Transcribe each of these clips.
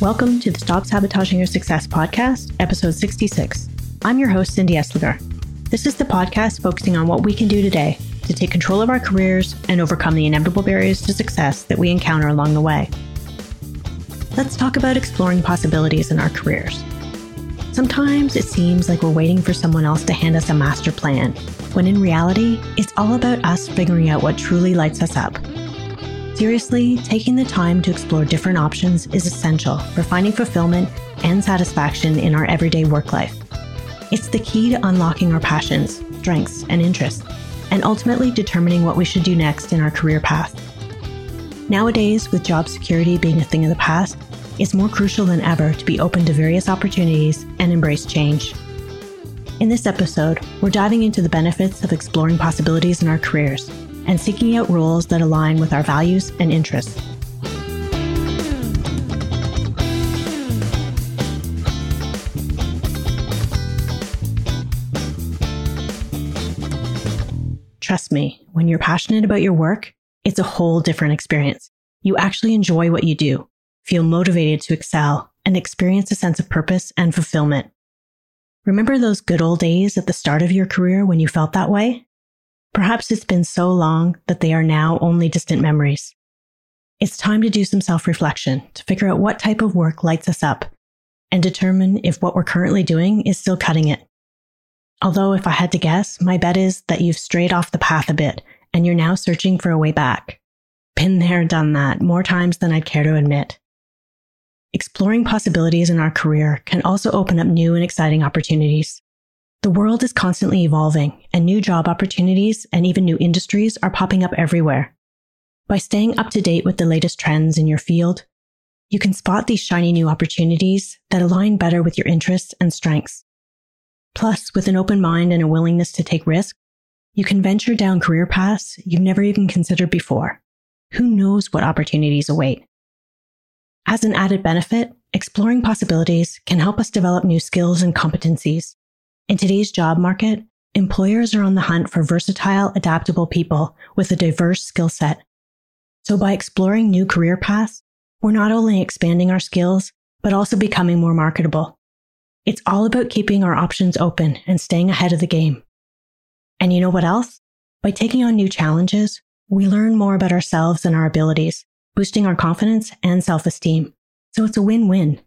Welcome to the Stop Sabotaging Your Success podcast, episode 66. I'm your host, Cindy Esliger. This is the podcast focusing on what we can do today to take control of our careers and overcome the inevitable barriers to success that we encounter along the way. Let's talk about exploring possibilities in our careers. Sometimes it seems like we're waiting for someone else to hand us a master plan, when in reality, it's all about us figuring out what truly lights us up. Seriously, taking the time to explore different options is essential for finding fulfillment and satisfaction in our everyday work life. It's the key to unlocking our passions, strengths, and interests, and ultimately determining what we should do next in our career path. Nowadays, with job security being a thing of the past, it's more crucial than ever to be open to various opportunities and embrace change. In this episode, we're diving into the benefits of exploring possibilities in our careers and seeking out roles that align with our values and interests. Trust me, when you're passionate about your work, it's a whole different experience. You actually enjoy what you do, feel motivated to excel, and experience a sense of purpose and fulfillment. Remember those good old days at the start of your career when you felt that way? Perhaps it's been so long that they are now only distant memories. It's time to do some self reflection to figure out what type of work lights us up and determine if what we're currently doing is still cutting it. Although, if I had to guess, my bet is that you've strayed off the path a bit and you're now searching for a way back. Been there, done that, more times than I'd care to admit. Exploring possibilities in our career can also open up new and exciting opportunities. The world is constantly evolving, and new job opportunities and even new industries are popping up everywhere. By staying up to date with the latest trends in your field, you can spot these shiny new opportunities that align better with your interests and strengths. Plus, with an open mind and a willingness to take risks, you can venture down career paths you've never even considered before. Who knows what opportunities await? As an added benefit, exploring possibilities can help us develop new skills and competencies. In today's job market, employers are on the hunt for versatile, adaptable people with a diverse skill set. So by exploring new career paths, we're not only expanding our skills, but also becoming more marketable. It's all about keeping our options open and staying ahead of the game. And you know what else? By taking on new challenges, we learn more about ourselves and our abilities, boosting our confidence and self esteem. So it's a win win.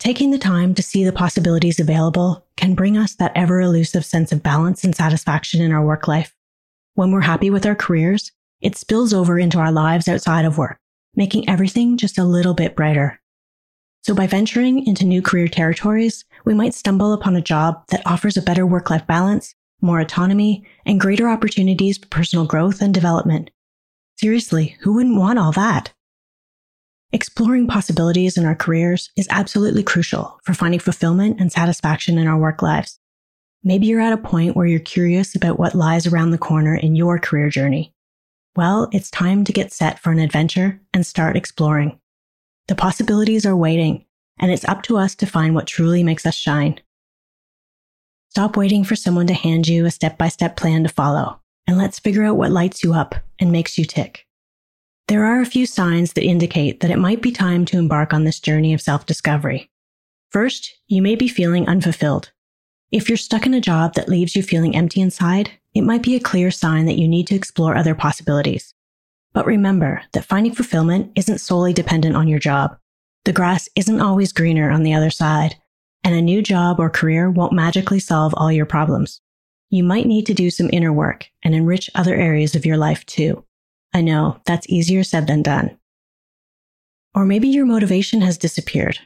Taking the time to see the possibilities available can bring us that ever elusive sense of balance and satisfaction in our work life. When we're happy with our careers, it spills over into our lives outside of work, making everything just a little bit brighter. So by venturing into new career territories, we might stumble upon a job that offers a better work life balance, more autonomy, and greater opportunities for personal growth and development. Seriously, who wouldn't want all that? Exploring possibilities in our careers is absolutely crucial for finding fulfillment and satisfaction in our work lives. Maybe you're at a point where you're curious about what lies around the corner in your career journey. Well, it's time to get set for an adventure and start exploring. The possibilities are waiting, and it's up to us to find what truly makes us shine. Stop waiting for someone to hand you a step by step plan to follow and let's figure out what lights you up and makes you tick. There are a few signs that indicate that it might be time to embark on this journey of self discovery. First, you may be feeling unfulfilled. If you're stuck in a job that leaves you feeling empty inside, it might be a clear sign that you need to explore other possibilities. But remember that finding fulfillment isn't solely dependent on your job. The grass isn't always greener on the other side, and a new job or career won't magically solve all your problems you might need to do some inner work and enrich other areas of your life too. I know that's easier said than done. Or maybe your motivation has disappeared.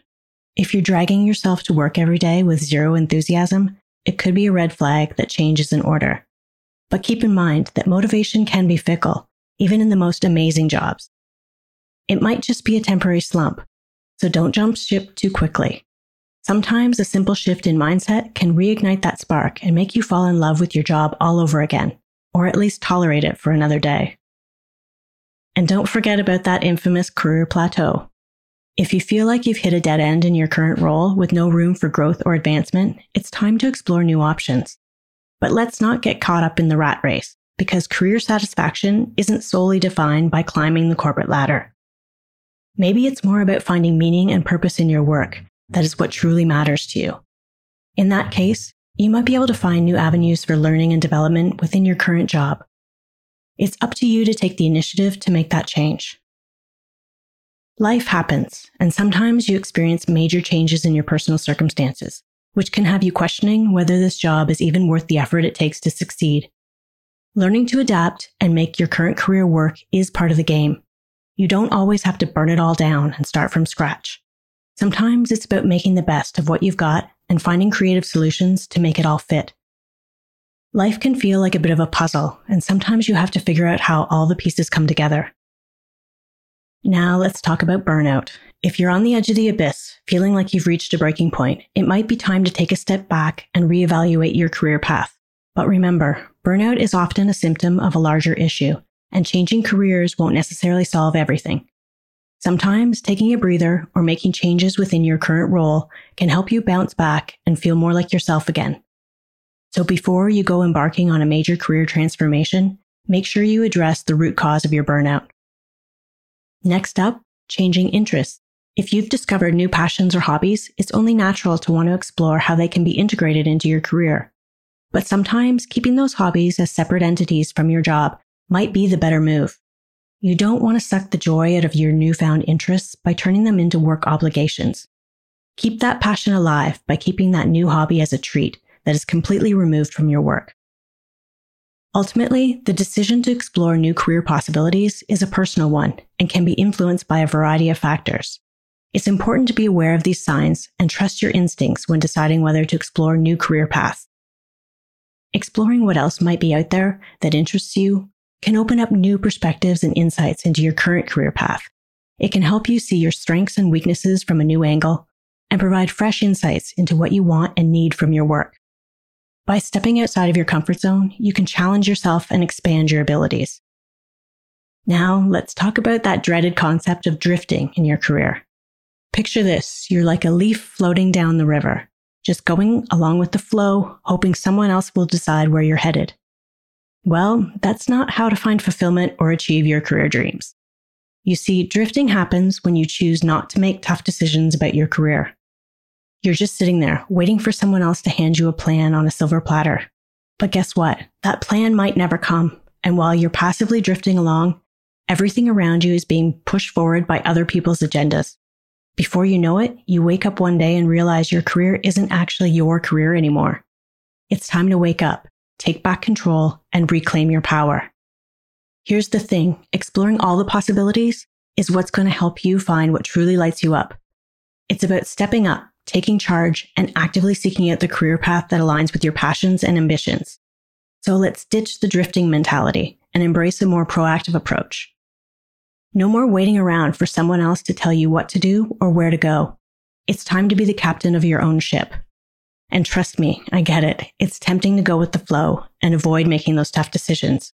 If you're dragging yourself to work every day with zero enthusiasm, it could be a red flag that change is in order. But keep in mind that motivation can be fickle, even in the most amazing jobs. It might just be a temporary slump, so don't jump ship too quickly. Sometimes a simple shift in mindset can reignite that spark and make you fall in love with your job all over again, or at least tolerate it for another day. And don't forget about that infamous career plateau. If you feel like you've hit a dead end in your current role with no room for growth or advancement, it's time to explore new options. But let's not get caught up in the rat race because career satisfaction isn't solely defined by climbing the corporate ladder. Maybe it's more about finding meaning and purpose in your work. That is what truly matters to you. In that case, you might be able to find new avenues for learning and development within your current job. It's up to you to take the initiative to make that change. Life happens, and sometimes you experience major changes in your personal circumstances, which can have you questioning whether this job is even worth the effort it takes to succeed. Learning to adapt and make your current career work is part of the game. You don't always have to burn it all down and start from scratch. Sometimes it's about making the best of what you've got and finding creative solutions to make it all fit. Life can feel like a bit of a puzzle, and sometimes you have to figure out how all the pieces come together. Now let's talk about burnout. If you're on the edge of the abyss, feeling like you've reached a breaking point, it might be time to take a step back and reevaluate your career path. But remember, burnout is often a symptom of a larger issue, and changing careers won't necessarily solve everything. Sometimes taking a breather or making changes within your current role can help you bounce back and feel more like yourself again. So before you go embarking on a major career transformation, make sure you address the root cause of your burnout. Next up, changing interests. If you've discovered new passions or hobbies, it's only natural to want to explore how they can be integrated into your career. But sometimes keeping those hobbies as separate entities from your job might be the better move. You don't want to suck the joy out of your newfound interests by turning them into work obligations. Keep that passion alive by keeping that new hobby as a treat that is completely removed from your work. Ultimately, the decision to explore new career possibilities is a personal one and can be influenced by a variety of factors. It's important to be aware of these signs and trust your instincts when deciding whether to explore new career paths. Exploring what else might be out there that interests you can open up new perspectives and insights into your current career path. It can help you see your strengths and weaknesses from a new angle and provide fresh insights into what you want and need from your work. By stepping outside of your comfort zone, you can challenge yourself and expand your abilities. Now, let's talk about that dreaded concept of drifting in your career. Picture this you're like a leaf floating down the river, just going along with the flow, hoping someone else will decide where you're headed. Well, that's not how to find fulfillment or achieve your career dreams. You see, drifting happens when you choose not to make tough decisions about your career. You're just sitting there waiting for someone else to hand you a plan on a silver platter. But guess what? That plan might never come. And while you're passively drifting along, everything around you is being pushed forward by other people's agendas. Before you know it, you wake up one day and realize your career isn't actually your career anymore. It's time to wake up, take back control, and reclaim your power. Here's the thing exploring all the possibilities is what's going to help you find what truly lights you up. It's about stepping up, taking charge, and actively seeking out the career path that aligns with your passions and ambitions. So let's ditch the drifting mentality and embrace a more proactive approach. No more waiting around for someone else to tell you what to do or where to go. It's time to be the captain of your own ship. And trust me, I get it. It's tempting to go with the flow and avoid making those tough decisions.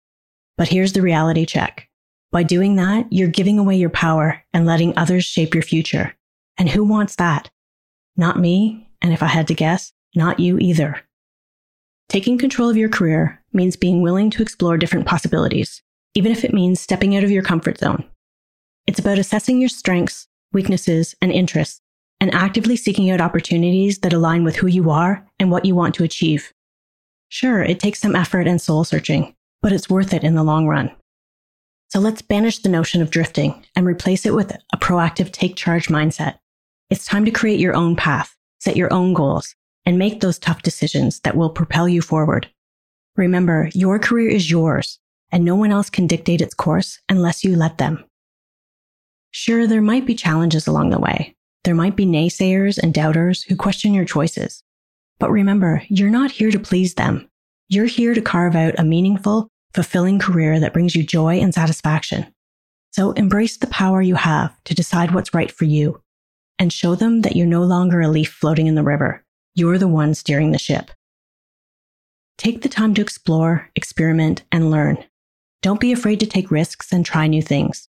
But here's the reality check. By doing that, you're giving away your power and letting others shape your future. And who wants that? Not me, and if I had to guess, not you either. Taking control of your career means being willing to explore different possibilities, even if it means stepping out of your comfort zone. It's about assessing your strengths, weaknesses, and interests, and actively seeking out opportunities that align with who you are and what you want to achieve. Sure, it takes some effort and soul searching, but it's worth it in the long run. So let's banish the notion of drifting and replace it with a proactive take charge mindset. It's time to create your own path, set your own goals, and make those tough decisions that will propel you forward. Remember, your career is yours, and no one else can dictate its course unless you let them. Sure, there might be challenges along the way. There might be naysayers and doubters who question your choices. But remember, you're not here to please them. You're here to carve out a meaningful, fulfilling career that brings you joy and satisfaction. So embrace the power you have to decide what's right for you and show them that you're no longer a leaf floating in the river. You're the one steering the ship. Take the time to explore, experiment, and learn. Don't be afraid to take risks and try new things.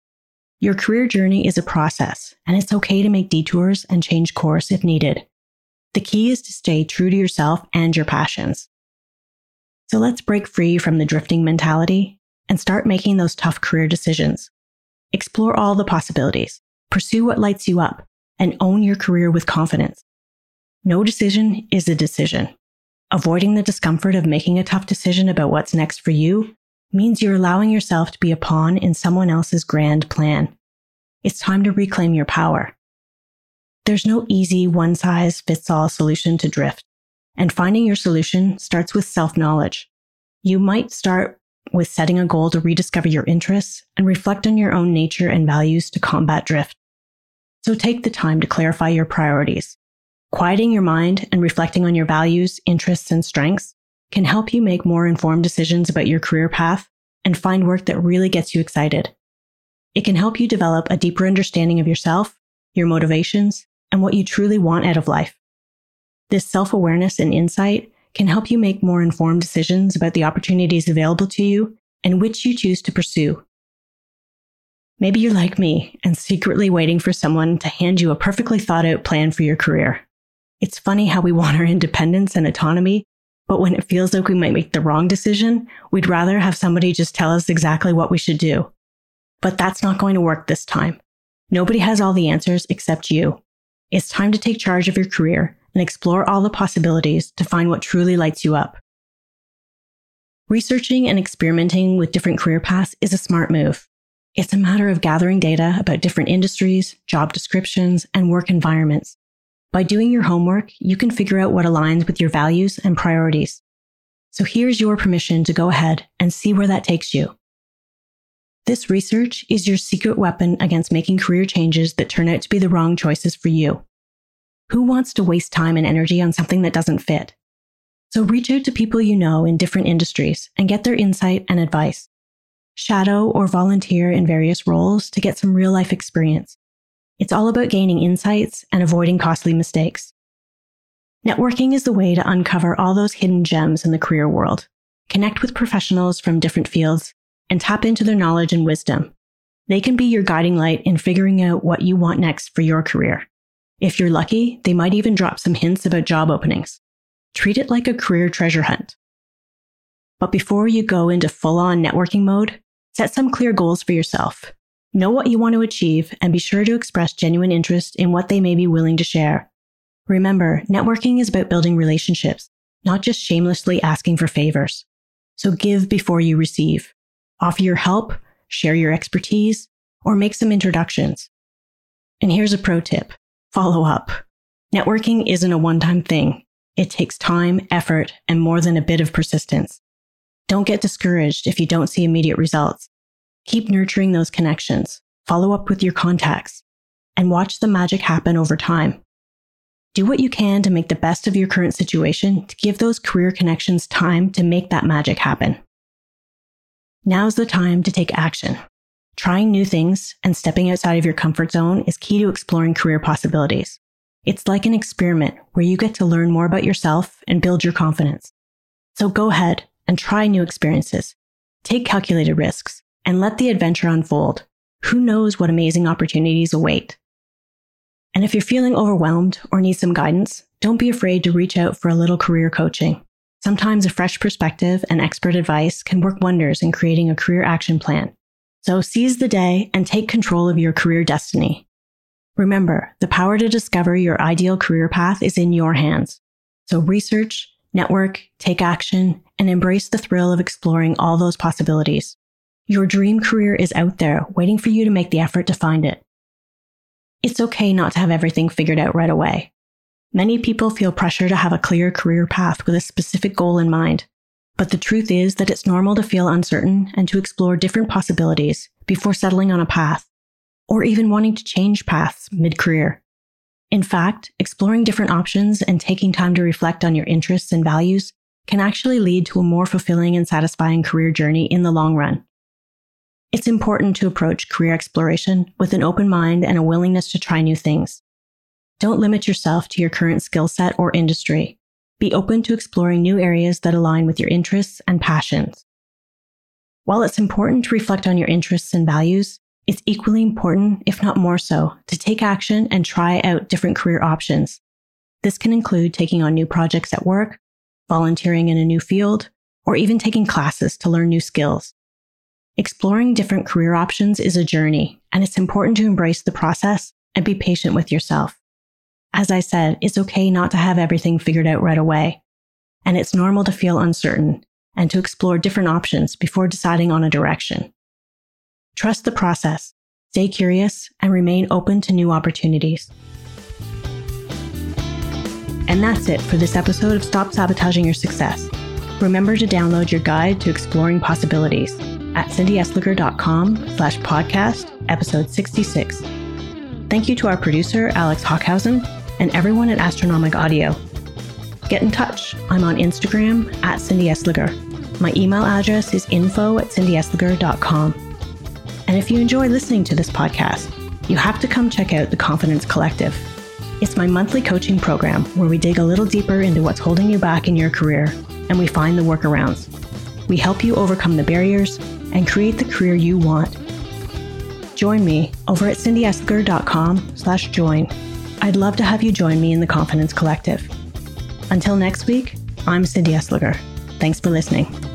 Your career journey is a process, and it's okay to make detours and change course if needed. The key is to stay true to yourself and your passions. So let's break free from the drifting mentality and start making those tough career decisions. Explore all the possibilities pursue what lights you up, and own your career with confidence. No decision is a decision. Avoiding the discomfort of making a tough decision about what's next for you means you're allowing yourself to be a pawn in someone else's grand plan. It's time to reclaim your power. There's no easy one size fits all solution to drift, and finding your solution starts with self knowledge. You might start with setting a goal to rediscover your interests and reflect on your own nature and values to combat drift. So take the time to clarify your priorities. Quieting your mind and reflecting on your values, interests, and strengths can help you make more informed decisions about your career path and find work that really gets you excited. It can help you develop a deeper understanding of yourself, your motivations, and what you truly want out of life. This self awareness and insight can help you make more informed decisions about the opportunities available to you and which you choose to pursue. Maybe you're like me and secretly waiting for someone to hand you a perfectly thought out plan for your career. It's funny how we want our independence and autonomy, but when it feels like we might make the wrong decision, we'd rather have somebody just tell us exactly what we should do. But that's not going to work this time. Nobody has all the answers except you. It's time to take charge of your career and explore all the possibilities to find what truly lights you up. Researching and experimenting with different career paths is a smart move. It's a matter of gathering data about different industries, job descriptions, and work environments by doing your homework, you can figure out what aligns with your values and priorities. So here's your permission to go ahead and see where that takes you. This research is your secret weapon against making career changes that turn out to be the wrong choices for you. Who wants to waste time and energy on something that doesn't fit? So reach out to people you know in different industries and get their insight and advice. Shadow or volunteer in various roles to get some real life experience. It's all about gaining insights and avoiding costly mistakes. Networking is the way to uncover all those hidden gems in the career world, connect with professionals from different fields, and tap into their knowledge and wisdom. They can be your guiding light in figuring out what you want next for your career. If you're lucky, they might even drop some hints about job openings. Treat it like a career treasure hunt. But before you go into full on networking mode, set some clear goals for yourself. Know what you want to achieve and be sure to express genuine interest in what they may be willing to share. Remember, networking is about building relationships, not just shamelessly asking for favors. So give before you receive. Offer your help, share your expertise, or make some introductions. And here's a pro tip. Follow up. Networking isn't a one-time thing. It takes time, effort, and more than a bit of persistence. Don't get discouraged if you don't see immediate results. Keep nurturing those connections, follow up with your contacts, and watch the magic happen over time. Do what you can to make the best of your current situation to give those career connections time to make that magic happen. Now's the time to take action. Trying new things and stepping outside of your comfort zone is key to exploring career possibilities. It's like an experiment where you get to learn more about yourself and build your confidence. So go ahead and try new experiences. Take calculated risks and let the adventure unfold. Who knows what amazing opportunities await? And if you're feeling overwhelmed or need some guidance, don't be afraid to reach out for a little career coaching. Sometimes a fresh perspective and expert advice can work wonders in creating a career action plan. So seize the day and take control of your career destiny. Remember, the power to discover your ideal career path is in your hands. So research, network, take action, and embrace the thrill of exploring all those possibilities. Your dream career is out there waiting for you to make the effort to find it. It's okay not to have everything figured out right away. Many people feel pressure to have a clear career path with a specific goal in mind. But the truth is that it's normal to feel uncertain and to explore different possibilities before settling on a path, or even wanting to change paths mid career. In fact, exploring different options and taking time to reflect on your interests and values can actually lead to a more fulfilling and satisfying career journey in the long run. It's important to approach career exploration with an open mind and a willingness to try new things. Don't limit yourself to your current skill set or industry. Be open to exploring new areas that align with your interests and passions. While it's important to reflect on your interests and values, it's equally important, if not more so, to take action and try out different career options. This can include taking on new projects at work, volunteering in a new field, or even taking classes to learn new skills. Exploring different career options is a journey, and it's important to embrace the process and be patient with yourself. As I said, it's okay not to have everything figured out right away, and it's normal to feel uncertain and to explore different options before deciding on a direction. Trust the process, stay curious, and remain open to new opportunities. And that's it for this episode of Stop Sabotaging Your Success. Remember to download your guide to exploring possibilities at cindyesliger.com slash podcast, episode 66. Thank you to our producer, Alex Hockhausen, and everyone at Astronomic Audio. Get in touch. I'm on Instagram at Cindy Esliger. My email address is info at cindyesliger.com. And if you enjoy listening to this podcast, you have to come check out the Confidence Collective. It's my monthly coaching program where we dig a little deeper into what's holding you back in your career and we find the workarounds. We help you overcome the barriers and create the career you want. Join me over at cindyesliger.com slash join. I'd love to have you join me in the Confidence Collective. Until next week, I'm Cindy Esliger. Thanks for listening.